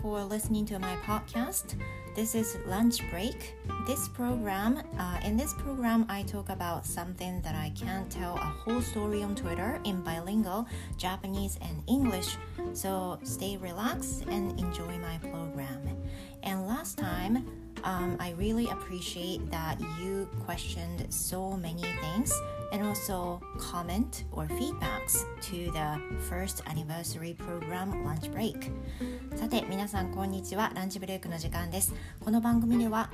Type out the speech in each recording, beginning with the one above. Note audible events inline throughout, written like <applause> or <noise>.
for listening to my podcast. This is Lunch Break. This program, uh, in this program, I talk about something that I can't tell a whole story on Twitter in bilingual Japanese and English. So stay relaxed and enjoy my program. And last time, um, I really appreciate that you questioned so many things and also comment or feedbacks to the first anniversary program Lunch Break. さて皆さんこんにちは。ランチブレイクの時間です。この番組では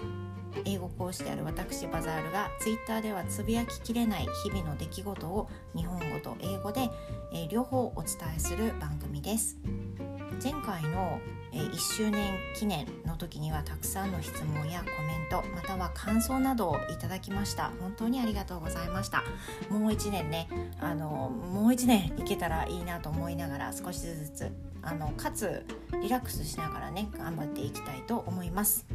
英語講師である私バザールが Twitter ではつぶやききれない日々の出来事を日本語と英語で、えー、両方お伝えする番組です。前回の1周年記念の時にはたくさんの質問やコメントまたは感想などをいただきました。本当にありがとうございました。もう1年ねあのもう1年いけたらいいなと思いながら少しずつあのかつリラックスしながらね頑張っていきたいと思います。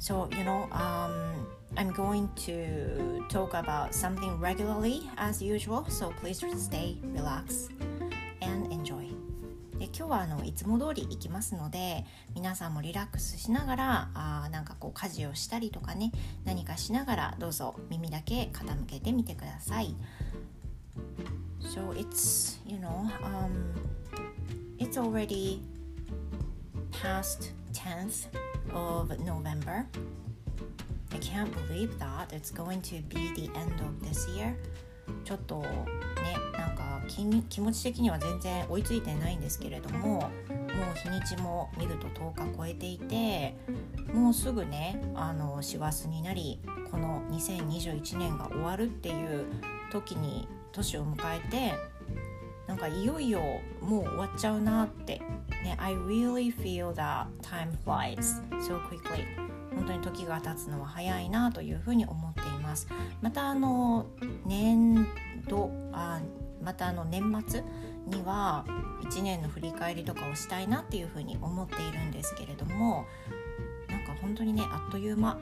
So you know um I'm going to talk about something regularly as usual. So please stay relaxed and enjoy. 今日はあのいつも通り行きますので皆さんもリラックスしながらあなんかこう家事をしたりとかね何かしながらどうぞ耳だけ傾けてみてください。So it's you know um, it's already past 10th of November. I can't believe that it's going to be the end of this year. ちょっとねなんか気持ち的には全然追いついてないんですけれどももう日にちも見ると10日超えていてもうすぐねあの師走になりこの2021年が終わるっていう時に年を迎えてなんかいよいよもう終わっちゃうなってね I really feel that time flies so quickly 本当に時が経つのは早いなというふうに思っていますまたあの年度あまたあの年末には1年の振り返りとかをしたいなっていうふうに思っているんですけれどもなんか本当にねあっという間、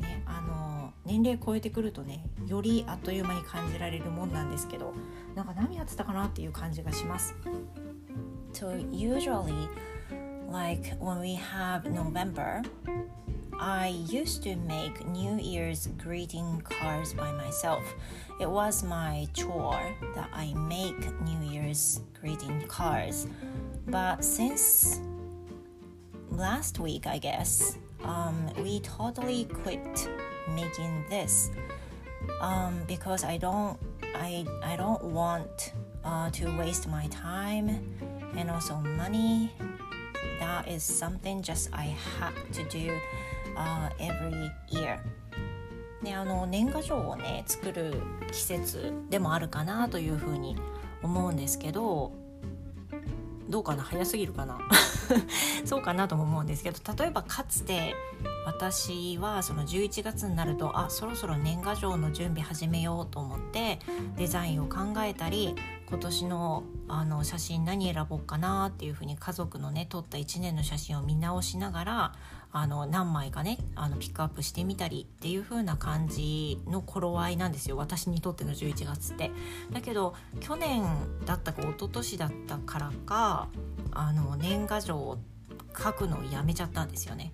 ね、あの年齢超えてくるとねよりあっという間に感じられるもんなんですけどなんか何やってたかなっていう感じがします。So usually like when we have November I used to make New Year's greeting cards by myself. It was my chore that I make New Year's greeting cards. But since last week, I guess, um, we totally quit making this um, because I don't, I, I don't want uh, to waste my time and also money. That is something just I have to do uh, every year. ね、あの年賀状をね作る季節でもあるかなというふうに思うんですけどどうかな？早すぎるかな？<laughs> そうかなとも思うんですけど例えばかつて私はその11月になるとあそろそろ年賀状の準備始めようと思ってデザインを考えたり今年のあの写真何選ぼうかなっていうふうに家族のね撮った1年の写真を見直しながらあの何枚かねあのピックアップしてみたりっていう風な感じの頃合いなんですよ私にとっての11月って。だけど去年だったか一昨年だったからかあの年賀状って書くのをやめちゃったんですよね。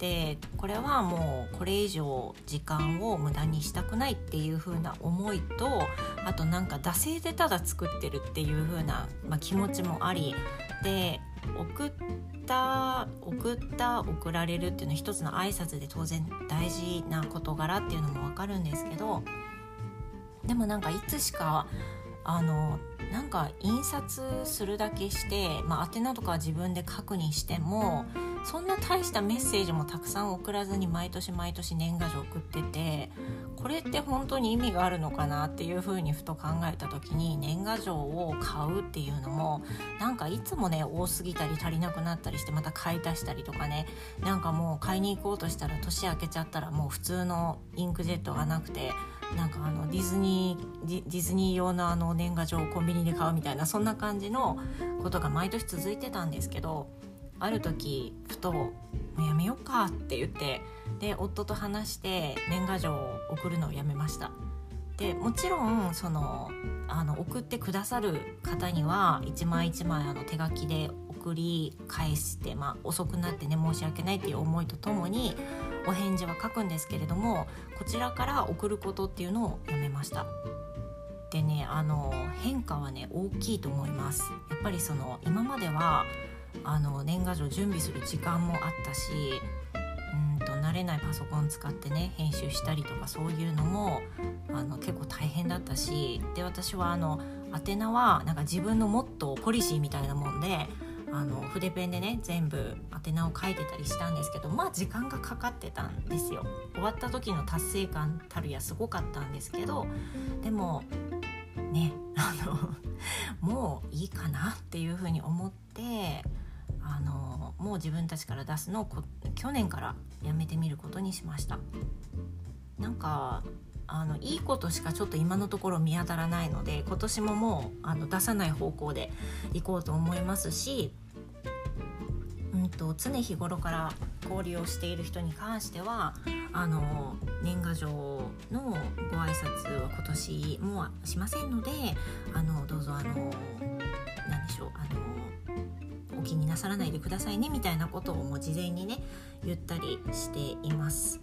でこれはもうこれ以上時間を無駄にしたくないっていう風な思いとあとなんか惰性でただ作ってるっていう風な、まあ、気持ちもありで送った送った送られるっていうのは一つの挨拶で当然大事な事柄っていうのも分かるんですけどでもなんかいつしかあのなんか印刷するだけして、まあ、宛名とかは自分で書くにしてもそんな大したメッセージもたくさん送らずに毎年毎年年賀状送っててこれって本当に意味があるのかなっていうふうにふと考えた時に年賀状を買うっていうのもなんかいつもね多すぎたり足りなくなったりしてまた買い足したりとかねなんかもう買いに行こうとしたら年明けちゃったらもう普通のインクジェットがなくてなんかあのディズニーディズニー用のあの年賀状をコンビニで買うみたいなそんな感じのことが毎年続いてたんですけどある時ふと「もうやめようか」って言ってで夫と話して年賀状を送るのをやめました。でもちろんそのあの送ってくださる方には一枚一枚あの手書きで送り返して、まあ、遅くなってね申し訳ないっていう思いとともにお返事は書くんですけれどもこちらから送ることっていうのをやめました。でねあの変化はね大きいと思います。やっぱりその今まではあの年賀状準備する時間もあったしうんと慣れないパソコン使ってね編集したりとかそういうのもあの結構大変だったしで私はあの宛名はなんか自分のモットーポリシーみたいなもんであの筆ペンでね全部宛名を書いてたりしたんですけどまあ時間がかかってたんですよ。終わった時の達成感たるやすごかったんですけどでもねあの <laughs> もういいかなっていうふうに思ってあのもう自分たちから出すのを去年からやめてみることにしました。なんかあのいいことしかちょっと今のところ見当たらないので今年ももうあの出さない方向でいこうと思いますし、うんと、常日頃から交流をしている人に関してはあの年賀状のご挨拶は今年もしませんのであのどうぞあの何でしょうあのお気になさらないでくださいねみたいなことをもう事前にね言ったりしています。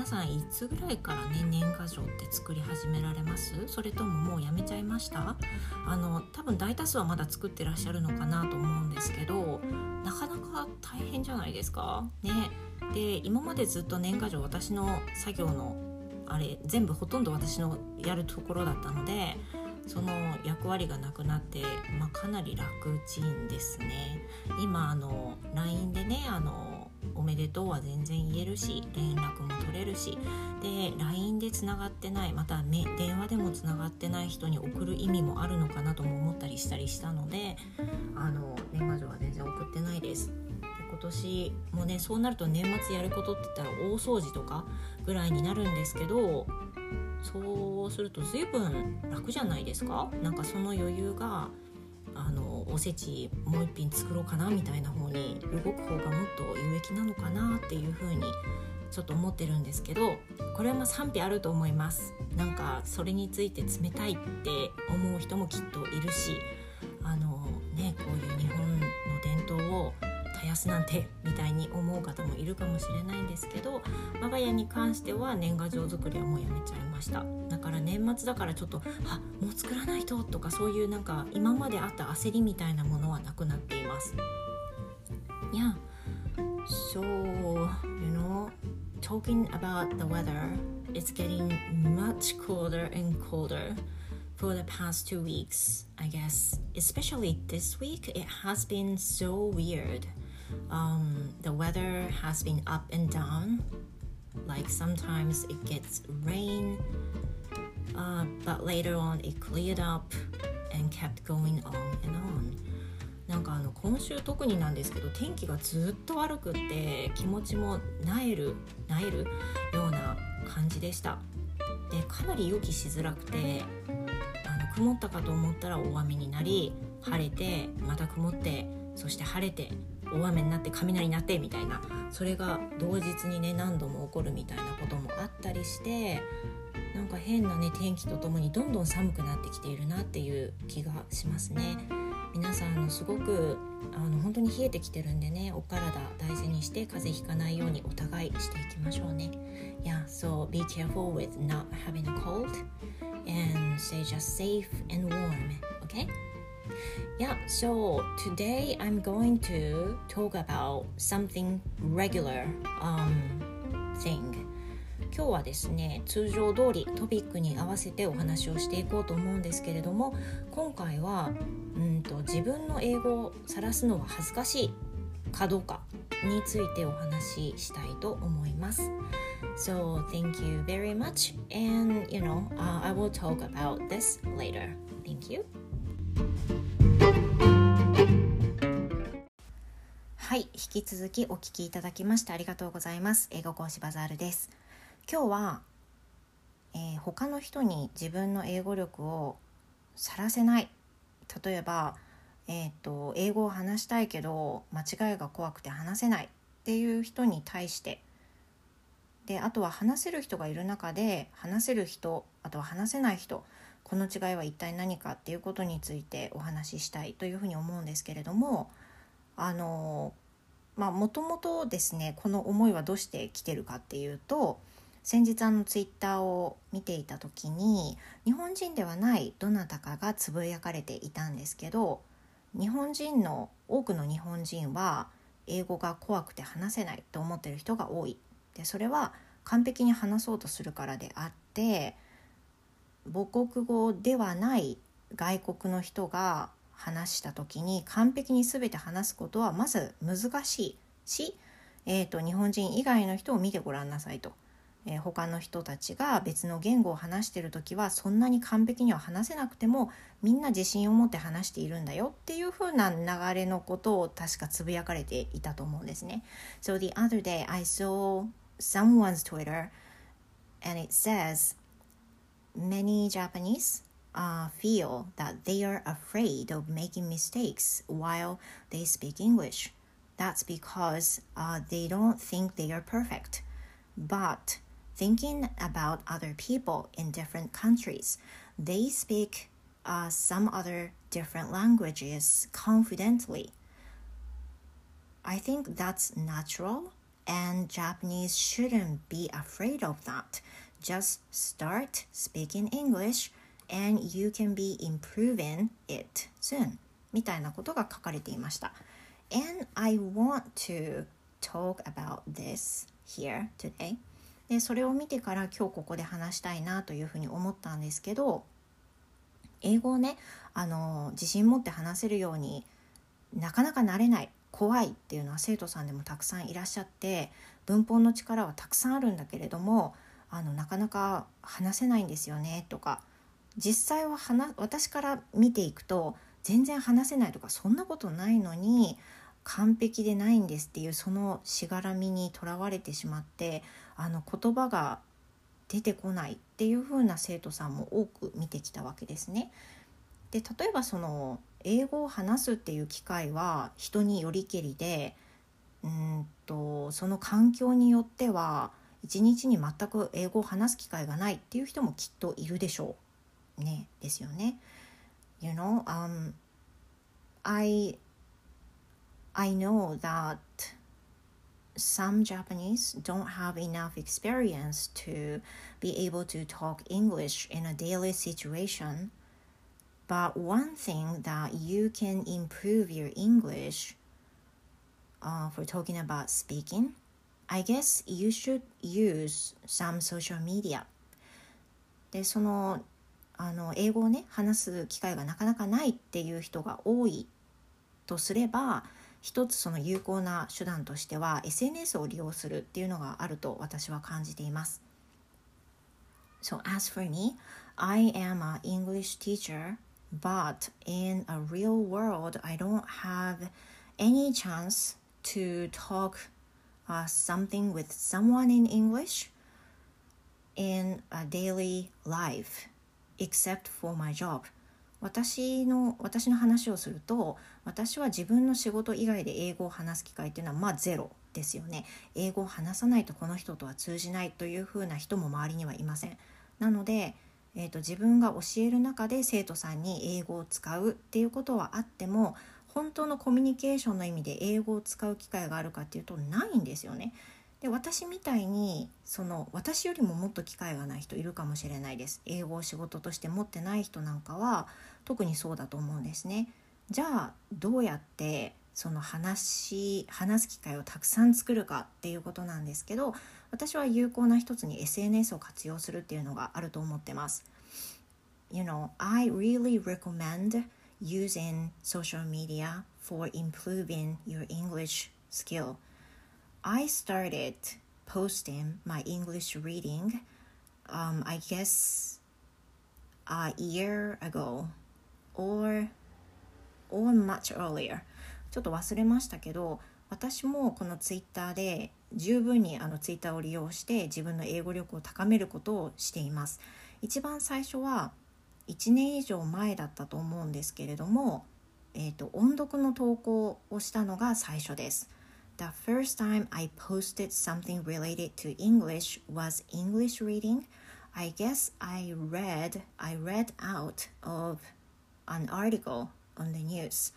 皆さんいつぐらいからね年賀状って作り始められます？それとももうやめちゃいました？あの多分大多数はまだ作ってらっしゃるのかなと思うんですけどなかなか大変じゃないですか？ね。で今までずっと年賀状私の作業のあれ全部ほとんど私のやるところだったのでその役割がなくなって、まあ、かなり楽ちんですね。今あの LINE でねあのおめでとうは全然言えるし連絡も取れるしで LINE でつながってないまた電話でもつながってない人に送る意味もあるのかなとも思ったりしたりしたのであの年賀状は全然送ってないです。で今年もねそうなると年末やることって言ったら大掃除とかぐらいになるんですけどそうすると随分楽じゃないですか？なんかその余裕があのおせちもう一品作ろうかなみたいな方に動く方がもっと有益なのかなっていう風にちょっと思ってるんですけどこれはま賛否あると思います。なんかそれについて冷たいって思う人もきっといるしあのねこういう日本の伝統を絶やすなんてみたいに思う方もいるかもしれないんですけど我が家に関しては年賀状作りはもうやめちゃいましただから年末だからちょっとあもう作らないととかそういうなんか今まであった焦りみたいなものはなくなっています Yeah so you know talking about the weather it's getting much colder and colder for the past two weeks, I guess. Especially this week, it has been so weird. Um, the weather has been up and down. Like sometimes it gets rain, uh, but later on it cleared up and kept going on and on. なんかあの今週特になんですけど天気がずっと悪くって気持ちもなえるなえるような感じでしたでかなり予期しづらくてあの曇ったかと思ったら大雨になり晴れてまた曇ってそして晴れて大雨になって雷になってみたいなそれが同日にね何度も起こるみたいなこともあったりしてなんか変なね天気とともにどんどん寒くなってきているなっていう気がしますね。皆さんあのすごくあの本当に冷えてきてるんでねお体大事にして風邪ひかないようにお互いしていきましょうね。Yeah, so be careful with not having a cold and stay just safe and warm, okay? Yeah, so today I'm going to talk about something regular um, thing. 今日はですね通常通りトピックに合わせてお話をしていこうと思うんですけれども今回はうんと自分の英語を晒すのは恥ずかしいかどうかについてお話ししたいと思います。So thank you very much and you know、uh, I will talk about this later. Thank you. はい引き続きお聞きいただきましてありがとうございます。英語講師バザールです。今日は、えー、他の人に自分の英語力を晒せない。例えばえーと、英語を話したいけど間違いが怖くて話せない。っていう人に対して。であとは話せる人がいる中で話せる人あとは話せない人この違いは一体何かっていうことについてお話ししたいというふうに思うんですけれどもあのもともとですねこの思いはどうしてきてるかっていうと先日あのツイッターを見ていた時に日本人ではないどなたかがつぶやかれていたんですけど日本人の多くの日本人は英語が怖くて話せないと思ってる人が多い。でそれは完璧に話そうとするからであって母国語ではない外国の人が話した時に完璧に全て話すことはまず難しいし、えーと、日本人以外の人を見てごらんなさいと。えー、他の人たちが別の言語を話してる時はそんなに完璧には話せなくてもみんな自信を持って話しているんだよっていう風な流れのことを確かつぶやかれていたと思うんですね。So the other day I saw someone's Twitter and it says many Japanese uh, feel that they are afraid of making mistakes while they speak English. That's because uh, they don't think they are perfect. But thinking about other people in different countries, they speak uh, some other different languages confidently. I think that's natural, and Japanese shouldn't be afraid of that. Just start speaking English and you can be improving it soon みたいなことが書かれていました。And I want to talk about this here today. でそれを見てから今日ここで話したいなというふうに思ったんですけど英語をねあの自信持って話せるようになかなかなれない怖いっていうのは生徒さんでもたくさんいらっしゃって文法の力はたくさんあるんだけれどもあのなかなか話せないんですよねとか実際は話私から見ていくと全然話せないとかそんなことないのに完璧でないんですっていうそのしがらみにとらわれてしまってあの言葉が出てこないっていう風な生徒さんも多く見てきたわけですね。で例えばその英語を話すっていう機会は人によりけりでうんとその環境によっては一日に全く英語を話す機会がないっていう人もきっといるでしょう。ねですよね。You know, um, I I know that some Japanese don't have enough experience to be able to talk English in a daily situation. But one thing that you can improve your English uh, for talking about speaking, I guess you should use some social media. でその あの英語をね話す機会がなかなかないっていう人が多いとすれば一つその有効な手段としては SNS を利用するっていうのがあると私は感じています。So as for me, I am an English teacher, but in a real world, I don't have any chance to talk uh, something with someone in English in a daily life. Except for my job. 私の私の話をすると私は自分の仕事以外で英語を話す機会っていうのはまあゼロですよね。英語を話さないとこの人とは通じないというふうな人も周りにはいません。なので、えーと、自分が教える中で生徒さんに英語を使うっていうことはあっても本当のコミュニケーションの意味で英語を使う機会があるかっていうとないんですよね。で私みたいにその私よりももっと機会がない人いるかもしれないです。英語を仕事として持ってない人なんかは特にそうだと思うんですね。じゃあどうやってその話話す機会をたくさん作るかっていうことなんですけど私は有効な一つに SNS を活用するっていうのがあると思ってます。You know, I really recommend using social media for improving your English skill. I started posting my English reading, um, I guess a year ago or or much earlier. ちょっと忘れましたけど私もこのツイッターで十分にあのツイッターを利用して自分の英語力を高めることをしています。一番最初は1年以上前だったと思うんですけれども、えーと音読の投稿をしたのが最初です。The first time I posted something related to English was English reading. I guess I read I read out of an article on the news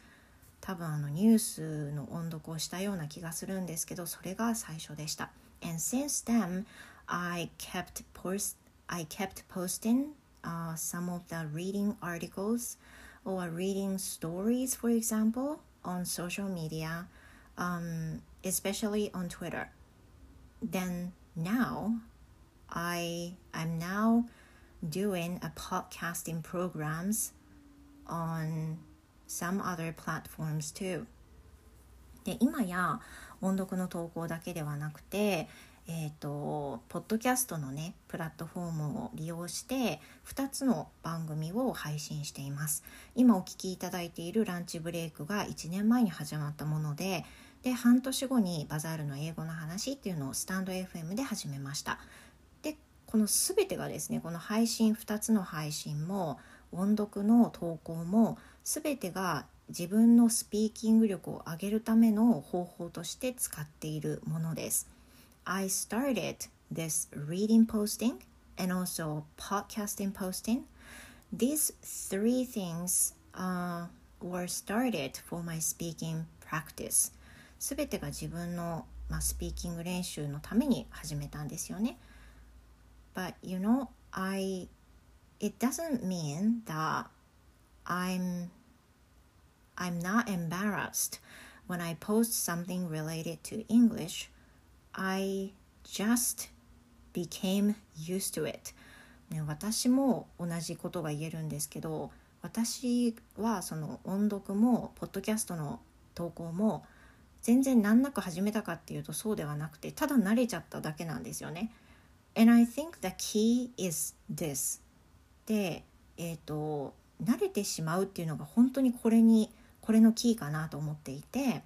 多分あのニュースの音読をしたような気がするんですけどそれが最初でした and since then I kept post I kept posting uh, some of the reading articles or reading stories for example on social media um, especially on Twitter. Then now I I'm now doing a podcasting programs on some other platforms too. で今や音読の投稿だけではなくてえーと、ポッドキャストのねプラットフォームを利用して2つの番組を配信しています。今お聞きいただいているランチブレイクが1年前に始まったものでで半年後にバザールの英語の話っていうのをスタンド FM で始めましたでこの全てがですねこの配信2つの配信も音読の投稿も全てが自分のスピーキング力を上げるための方法として使っているものです。I started this reading posting and also podcasting posting. These three things uh, were started for my speaking practice. すべてが自分の、まあ、スピーキング練習のために始めたんですよね。But you know, I it doesn't mean that I'm I'm not embarrassed when I post something related to English. I just became used to it. ね、私も同じことが言えるんですけど私はその音読もポッドキャストの投稿も全然難なく始めたかっていうとそうではなくてただ慣れちゃっただけなんですよね。And I think the key is this で、えーと、慣れてしまうっていうのが本当にこれにこれのキーかなと思っていて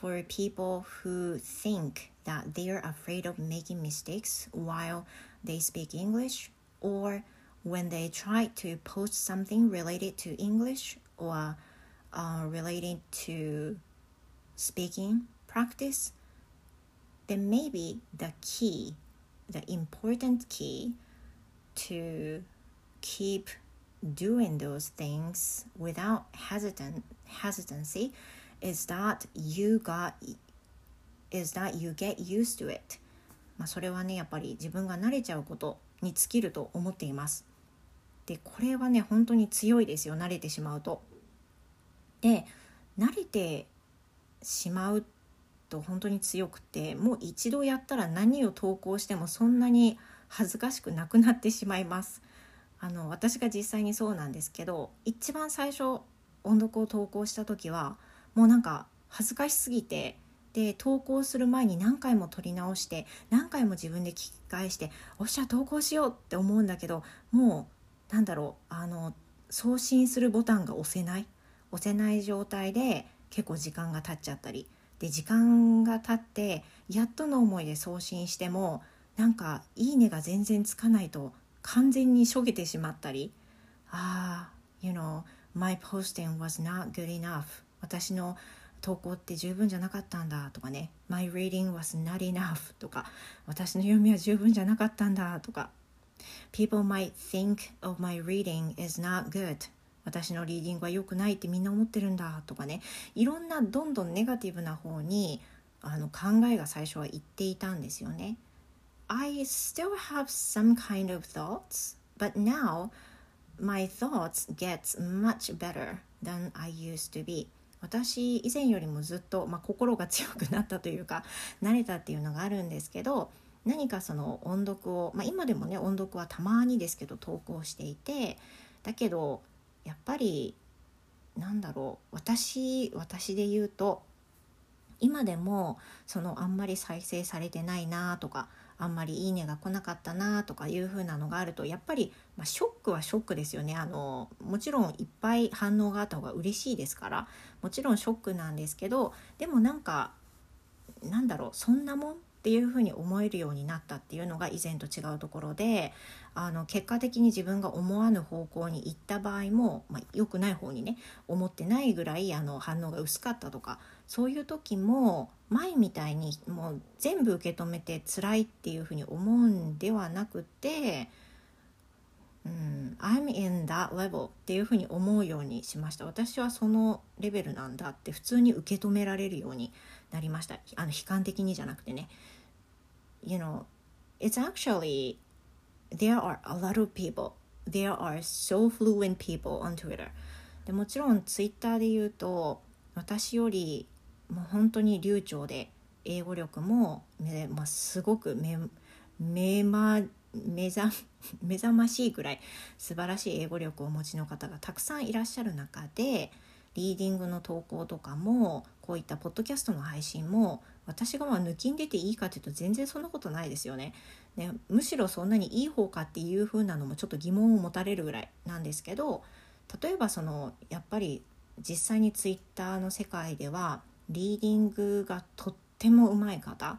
For people who think that they are afraid of making mistakes while they speak English or when they try to post something related to English or uh, related to speaking practice, then maybe the key, the important key to keep doing those things without hesitant hesitancy is that you got is that you get used to it まあそれはねやっぱり自分が慣れちゃうことに尽きると思っていますでこれはね本当に強いですよ慣れてしまうとで慣れてしまうと本当に強くてもう一度やったら何を投稿してもそんなに恥ずかしくなくなってしまいます。あの私が実際にそうなんですけど一番最初音読を投稿した時はもうなんか恥ずかしすぎてで投稿する前に何回も撮り直して何回も自分で聞き返しておっしゃ投稿しようって思うんだけどもうなんだろうあの送信するボタンが押せない。押せない状態で結構時間が経っちゃったり。で時間が経ってやっとの思いで送信してもなんか「いいね」が全然つかないと完全にしょげてしまったり。ああ you know my posting was not good enough. 私の投稿って十分じゃなかったんだとかね。My reading was not enough とか。私の読みは十分じゃなかったんだとか。People might think of my reading is not good. 私のリーディングは良くないってみんな思ってるんだとかねいろんなどんどんネガティブな方にあの考えが最初は言っていたんですよね。I still have some kind of thoughts, but now my thoughts get much better than I used to be. 私以前よりもずっと、まあ、心が強くなったというか慣れたっていうのがあるんですけど何かその音読を、まあ、今でもね音読はたまにですけど投稿していてだけどやっぱりなんだろう私私で言うと今でもそのあんまり再生されてないなとかあんまりいいねが来なかったなとかいう風なのがあるとやっぱり、まあ、ショックはショックですよね。あのもちろんいっぱい反応があった方が嬉しいですからもちろんショックなんですけどでもなんかなんだろうそんなもんっていうふうに思えるようになったっていうのが以前と違うところであの結果的に自分が思わぬ方向に行った場合も、まあ、良くない方にね思ってないぐらいあの反応が薄かったとかそういう時も前みたいにもう全部受け止めて辛いっていうふうに思うんではなくて、I'm in that level っていうふうに思うようにしました。私はそのレベルなんだって普通に受け止められるようになりました。あの悲観的にじゃなくてね。You know it's actually there are a lot of people. There are so fluent people on Twitter. でもちろんツイッターで言うと私よりもう本当に流暢で英語力も、ねまあ、すごくめめま目覚 <laughs> 目覚ましいくらい素晴らしい英語力をお持ちの方がたくさんいらっしゃる中でリーディングの投稿とかもこういったポッドキャストの配信も私がまあ抜きん出ていいかというと全然そんなことないですよね。ねむしろそんなにいい方かっていう風なのもちょっと疑問を持たれるぐらいなんですけど例えばそのやっぱり実際にツイッターの世界ではリーディングがとってもうまい方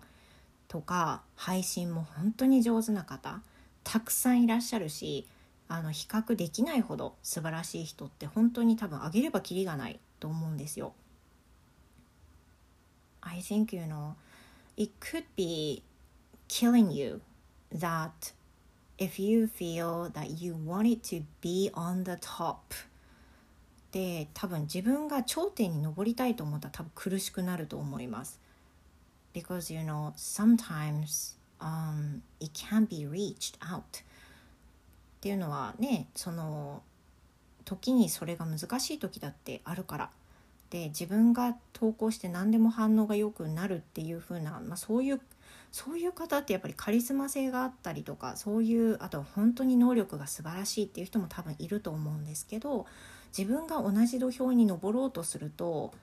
とか配信も本当に上手な方たくさんいらっしゃるしあの比較できないほど素晴らしい人って本当に多分あげればきりがないと思うんですよ。I think you know it could be killing you that if you feel that you wanted to be on the top で多分自分が頂点に上りたいと思ったら多分苦しくなると思います。Because you know sometimes um, it can be reached out っていうのはねその時にそれが難しい時だってあるからで自分が投稿して何でも反応が良くなるっていう風な、まあ、そういうそういう方ってやっぱりカリスマ性があったりとかそういうあと本当に能力が素晴らしいっていう人も多分いると思うんですけど自分が同じ土俵に登ろうとすると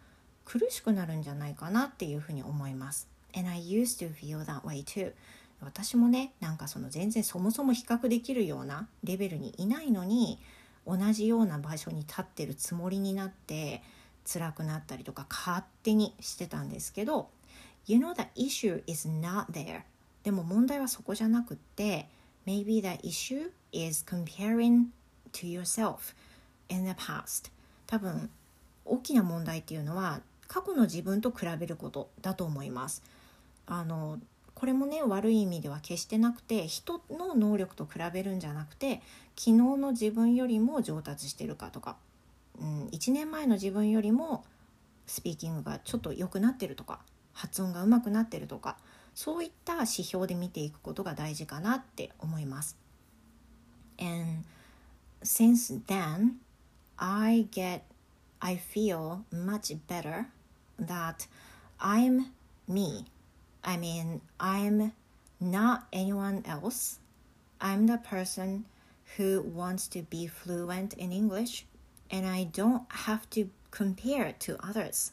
苦しくなるんじゃないかなっていうふうに思います。And I used to feel that way too. 私もねなんかその全然そもそも比較できるようなレベルにいないのに同じような場所に立ってるつもりになって辛くなったりとか勝手にしてたんですけど You know the issue is not there でも問題はそこじゃなくって Maybe the issue is comparing to yourself in the past 多分大きな問題っていうのは過去の自分と比べることだと思います。あのこれもね悪い意味では決してなくて人の能力と比べるんじゃなくて昨日の自分よりも上達してるかとか、うん、1年前の自分よりもスピーキングがちょっと良くなってるとか発音が上手くなってるとかそういった指標で見ていくことが大事かなって思います。And since then, I get, I feel much better that I'm me. I mean, I'm not anyone else. I'm the person who wants to be fluent in English, and I don't have to compare to others.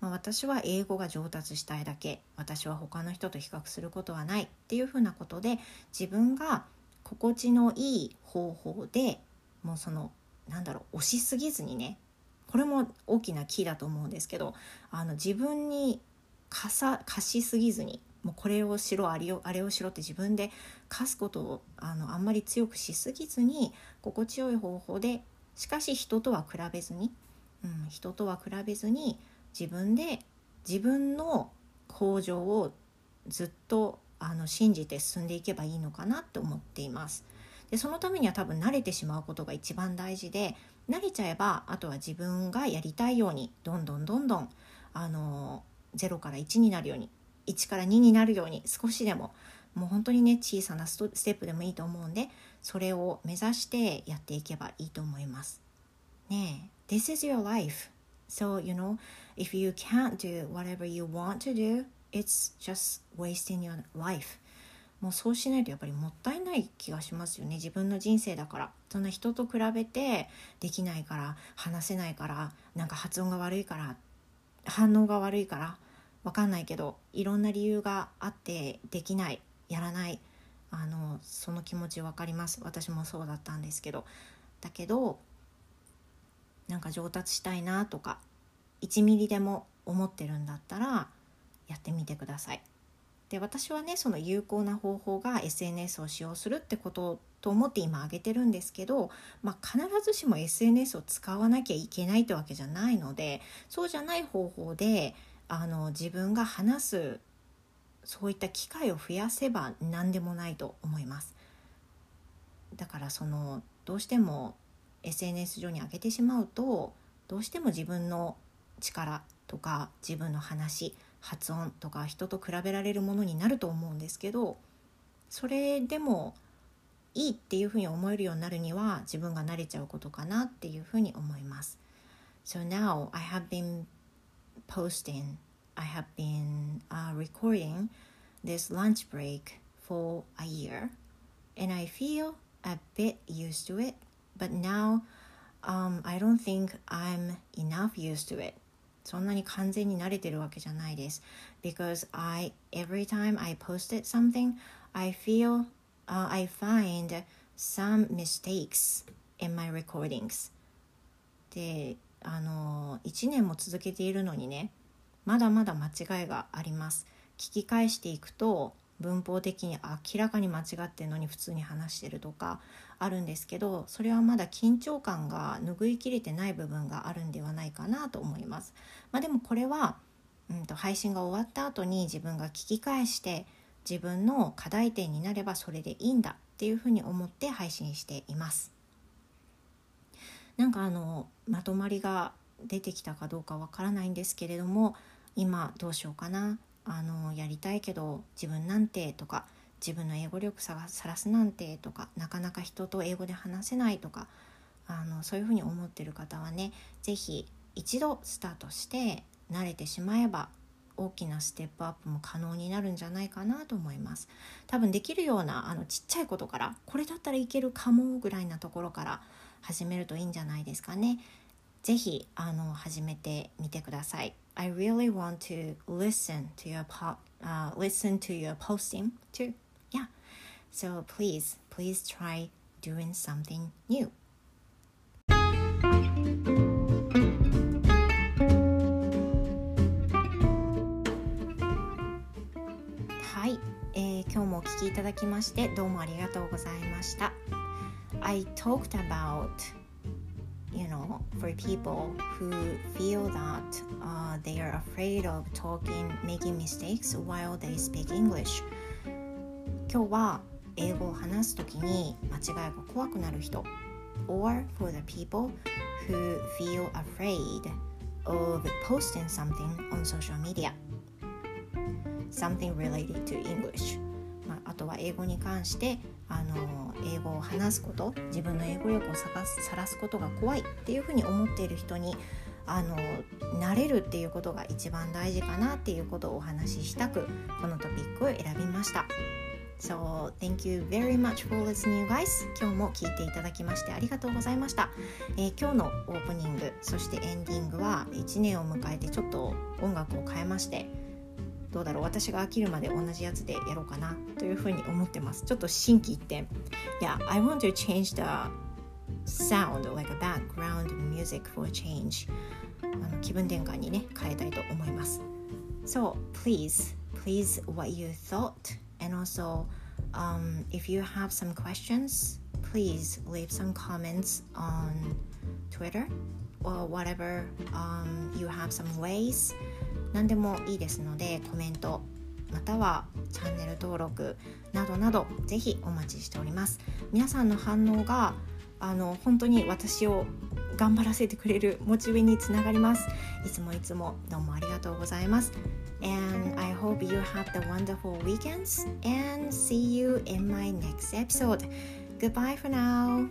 まあ、私は英語が上達したいだけ私は他の人と比較することはないっていうふうなことで自分が心地のいい方法でもうそのなんだろう押しすぎずにねこれも大きなキーだと思うんですけどあの自分に貸さ貸しすぎずにもうこれをしろあれをあれをしろって自分で貸すことをあのあんまり強くしすぎずに心地よい方法でしかし人とは比べずに、うん、人とは比べずに自分で自分の向上をずっとあの信じて進んでいけばいいのかなって思っています。でそのためには多分慣れてしまうことが一番大事で慣れちゃえばあとは自分がやりたいようにどんどんどんどんあの0から1になるように1から2になるように少しでももう本当にね小さなステップでもいいと思うんでそれを目指してやっていけばいいと思います。ねえ This is your life. So you know if you can't do whatever you want to do it's just wasting your life. もうそうしないとやっぱりもったいない気がしますよね自分の人生だからそんな人と比べてできないから話せないからなんか発音が悪いからっ反応が悪いから分かんないけどいろんな理由があってできないやらないあのその気持ち分かります私もそうだったんですけどだけどなんか上達したいなとか1ミリでも思ってるんだったらやってみてください。で私はねその有効な方法が SNS を使用するってことと思って今挙げてるんですけど、まあ、必ずしも SNS を使わなきゃいけないってわけじゃないのでそうじゃない方法であの自分が話すそういった機会を増やせば何でもないと思います。だからそのどうしても SNS 上に上げてしまうとどうしても自分の力とか自分の話発音とか人と比べられるものになると思うんですけどそれでもいいっていうふうに思えるようになるには自分が慣れちゃうことかなっていうふうに思います。So now I have been posting, I have been、uh, recording this lunch break for a year and I feel a bit used to it but now um, I don't think I'm enough used to it そんなに完全に慣れてるわけじゃないです because I every time I posted something I feel、 uh, I find some mistakes in my recordings であの1年も続けているのにねまだまだ間違いがあります聞き返していくと文法的に明らかに間違ってるのに普通に話してるとかあるんですけどそれはまだ緊張感が拭いきれてない部分があるんではないかなと思います。まあ、でもこれは、うんと、配信が終わった後に自分が聞き返して自分の課題点になればそれでいいんだっていうふうに思って配信しています。なんかあのまとまりが出てきたかどうかわからないんですけれども今どうしようかなあのやりたいけど自分なんてとか自分の英語力さらすなんてとかなかなか人と英語で話せないとかあのそういうふうに思ってる方はね是非一度スタートして慣れてしまえば大きなステップアップも可能になるんじゃないかなと思います。多分できるようなあのちっちゃいことからこれだったらいけるかもぐらいなところから始めるといいんじゃないですかね。ぜひあの始めてみてください。I really want to listen to your po- uh, listen to your posting too. Yeah. So please please try doing something new. きいただきましてどうもありがとうございました I talked about you know for people who feel that uh, they are afraid of talking making mistakes while they speak English 今日は英語を話すときに間違いが怖くなる人 or for the people who feel afraid of posting something on social media something related to English あ、とは英語に関してあの英語を話すこと自分の英語力をさらすことが怖いっていうふうに思っている人にあの慣れるっていうことが一番大事かなっていうことをお話ししたくこのトピックを選びました。So, thank you very much for listening, guys. 今日も聞いていただきましてありがとうございました。えー、今日のオープニング、そしてエンディングは1年を迎えてちょっと音楽を変えまして、どうだろう私が飽きるまで同じやつでやろうかなというふうに思ってますちょっと心機一転 Yeah, I want to change the sound like a background music for a change あの気分転換にね変えたいと思います So please, please what you thought and also um, if you have some questions please leave some comments on Twitter or whatever um, you have some ways 何でもいいですのでコメントまたはチャンネル登録などなどぜひお待ちしております。皆さんの反応があの本当に私を頑張らせてくれるモチベにつながります。いつもいつもどうもありがとうございます。And I hope you have the wonderful weekends and see you in my next episode. Goodbye for now.